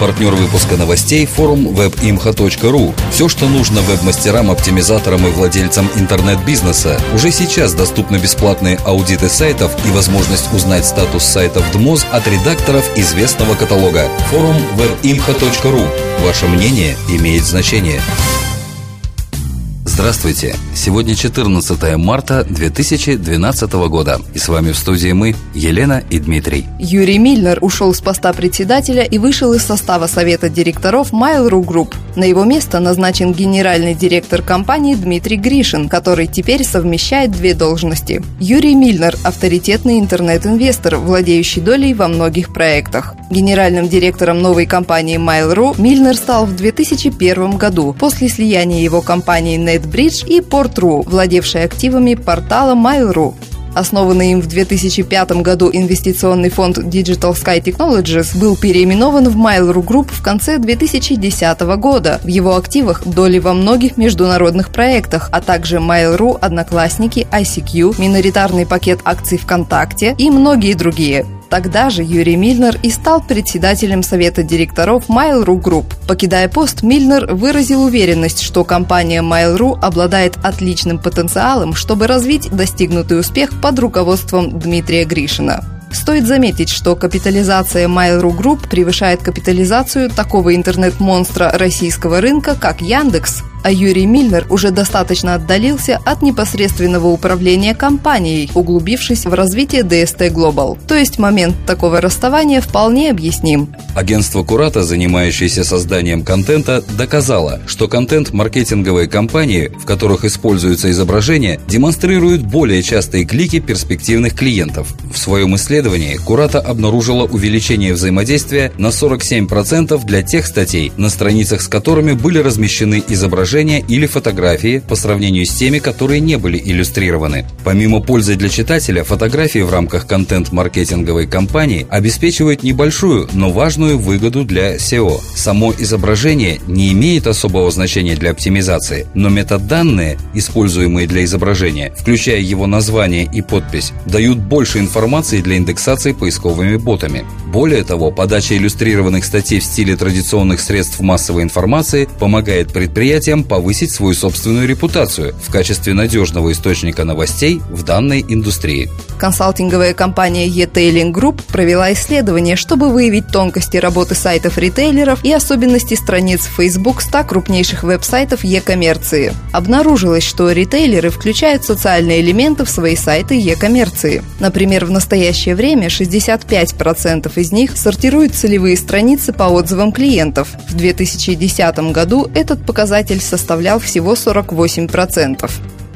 Партнер выпуска новостей – форум webimha.ru. Все, что нужно веб-мастерам, оптимизаторам и владельцам интернет-бизнеса. Уже сейчас доступны бесплатные аудиты сайтов и возможность узнать статус сайтов ДМОЗ от редакторов известного каталога. Форум webimha.ru. Ваше мнение имеет значение. Здравствуйте! Сегодня 14 марта 2012 года. И с вами в студии мы, Елена и Дмитрий. Юрий Мильнер ушел с поста председателя и вышел из состава совета директоров Mail.ru Group. На его место назначен генеральный директор компании Дмитрий Гришин, который теперь совмещает две должности. Юрий Мильнер – авторитетный интернет-инвестор, владеющий долей во многих проектах. Генеральным директором новой компании Mail.ru Мильнер стал в 2001 году после слияния его компании NetBridge и Port.ru, владевшей активами портала Mail.ru. Основанный им в 2005 году инвестиционный фонд Digital Sky Technologies был переименован в Mail.ru Group в конце 2010 года. В его активах доли во многих международных проектах, а также Mail.ru, Одноклассники, ICQ, миноритарный пакет акций ВКонтакте и многие другие. Тогда же Юрий Мильнер и стал председателем совета директоров Mail.ru Group. Покидая пост, Мильнер выразил уверенность, что компания Mail.ru обладает отличным потенциалом, чтобы развить достигнутый успех под руководством Дмитрия Гришина. Стоит заметить, что капитализация Mail.ru Group превышает капитализацию такого интернет-монстра российского рынка, как Яндекс, а Юрий Мильнер уже достаточно отдалился от непосредственного управления компанией, углубившись в развитие DST Global. То есть момент такого расставания вполне объясним. Агентство Курата, занимающееся созданием контента, доказало, что контент-маркетинговые компании, в которых используются изображения, демонстрируют более частые клики перспективных клиентов. В своем исследовании Курата обнаружила увеличение взаимодействия на 47% для тех статей, на страницах с которыми были размещены изображения изображения или фотографии по сравнению с теми, которые не были иллюстрированы. Помимо пользы для читателя, фотографии в рамках контент-маркетинговой кампании обеспечивают небольшую, но важную выгоду для SEO. Само изображение не имеет особого значения для оптимизации, но метаданные, используемые для изображения, включая его название и подпись, дают больше информации для индексации поисковыми ботами. Более того, подача иллюстрированных статей в стиле традиционных средств массовой информации помогает предприятиям предприятиям повысить свою собственную репутацию в качестве надежного источника новостей в данной индустрии. Консалтинговая компания E-Tailing Group провела исследование, чтобы выявить тонкости работы сайтов ритейлеров и особенности страниц Facebook 100 крупнейших веб-сайтов e-коммерции. Обнаружилось, что ритейлеры включают социальные элементы в свои сайты e-коммерции. Например, в настоящее время 65% из них сортируют целевые страницы по отзывам клиентов. В 2010 году этот показатель составлял всего 48%.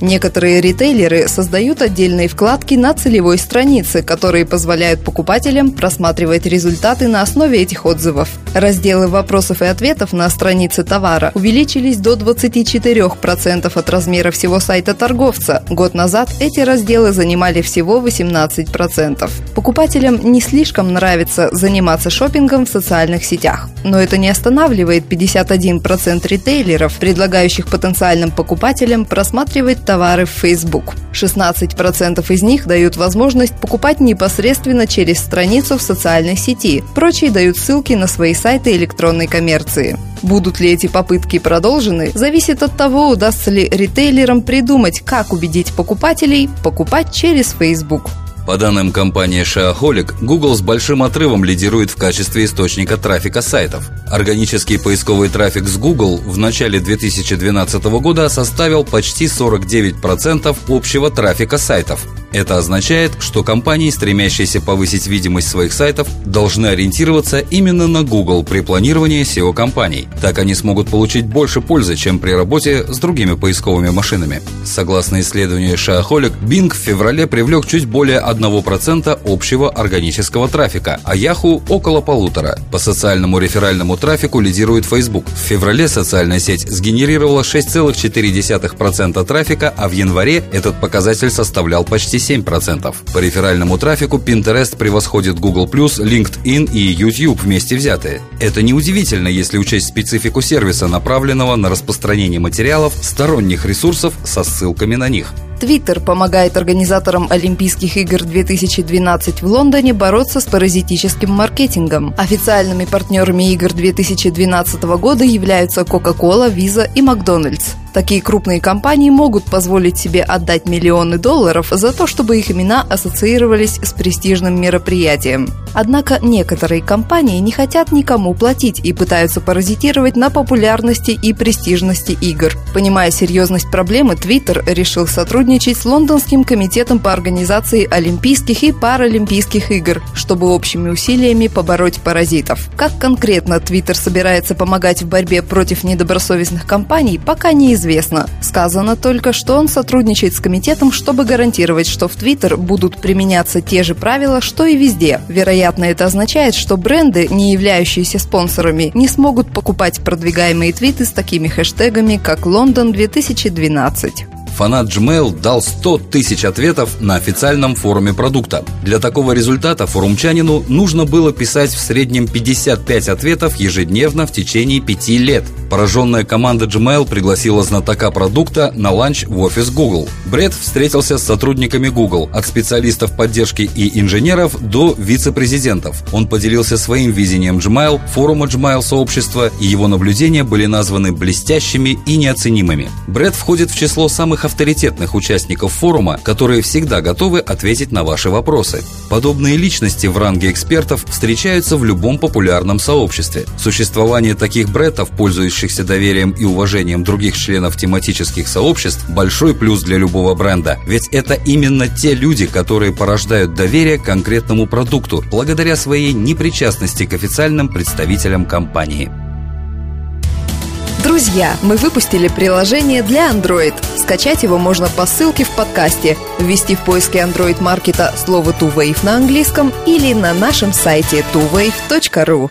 Некоторые ритейлеры создают отдельные вкладки на целевой странице, которые позволяют покупателям просматривать результаты на основе этих отзывов. Разделы вопросов и ответов на странице товара увеличились до 24% от размера всего сайта торговца. Год назад эти разделы занимали всего 18%. Покупателям не слишком нравится заниматься шопингом в социальных сетях. Но это не останавливает 51% ритейлеров, предлагающих потенциальным покупателям просматривать товары в Facebook. 16% из них дают возможность покупать непосредственно через страницу в социальной сети. Прочие дают ссылки на свои сайты электронной коммерции. Будут ли эти попытки продолжены, зависит от того, удастся ли ритейлерам придумать, как убедить покупателей покупать через Facebook. По данным компании Shaaholic, Google с большим отрывом лидирует в качестве источника трафика сайтов. Органический поисковый трафик с Google в начале 2012 года составил почти 49% общего трафика сайтов. Это означает, что компании, стремящиеся повысить видимость своих сайтов, должны ориентироваться именно на Google при планировании SEO-компаний. Так они смогут получить больше пользы, чем при работе с другими поисковыми машинами. Согласно исследованию Shaaholic, Bing в феврале привлек чуть более 1% общего органического трафика, а Yahoo – около полутора. По социальному реферальному трафику лидирует Facebook. В феврале социальная сеть сгенерировала 6,4% трафика, а в январе этот показатель составлял почти 7%. По реферальному трафику Pinterest превосходит Google+, LinkedIn и YouTube вместе взятые. Это неудивительно, если учесть специфику сервиса, направленного на распространение материалов сторонних ресурсов со ссылками на них. Твиттер помогает организаторам Олимпийских игр 2012 в Лондоне бороться с паразитическим маркетингом. Официальными партнерами игр 2012 года являются Coca-Cola, Visa и Макдональдс. Такие крупные компании могут позволить себе отдать миллионы долларов за то, чтобы их имена ассоциировались с престижным мероприятием. Однако некоторые компании не хотят никому платить и пытаются паразитировать на популярности и престижности игр. Понимая серьезность проблемы, Twitter решил сотрудничать с Лондонским комитетом по организации Олимпийских и Паралимпийских игр, чтобы общими усилиями побороть паразитов. Как конкретно Twitter собирается помогать в борьбе против недобросовестных компаний, пока неизвестно. Сказано только, что он сотрудничает с комитетом, чтобы гарантировать, что в Твиттер будут применяться те же правила, что и везде. Вероятно, это означает, что бренды, не являющиеся спонсорами, не смогут покупать продвигаемые твиты с такими хэштегами, как «Лондон 2012» фанат Gmail дал 100 тысяч ответов на официальном форуме продукта. Для такого результата форумчанину нужно было писать в среднем 55 ответов ежедневно в течение 5 лет. Пораженная команда Gmail пригласила знатока продукта на ланч в офис Google. Бред встретился с сотрудниками Google, от специалистов поддержки и инженеров до вице-президентов. Он поделился своим видением Gmail, форума Gmail сообщества, и его наблюдения были названы блестящими и неоценимыми. Бред входит в число самых авторитетных участников форума, которые всегда готовы ответить на ваши вопросы. Подобные личности в ранге экспертов встречаются в любом популярном сообществе. Существование таких бретов, пользующихся доверием и уважением других членов тематических сообществ, большой плюс для любого бренда. Ведь это именно те люди, которые порождают доверие к конкретному продукту, благодаря своей непричастности к официальным представителям компании. Друзья, мы выпустили приложение для Android. Скачать его можно по ссылке в подкасте, ввести в поиске Android маркета слово TuWave на английском или на нашем сайте tuwave.ru.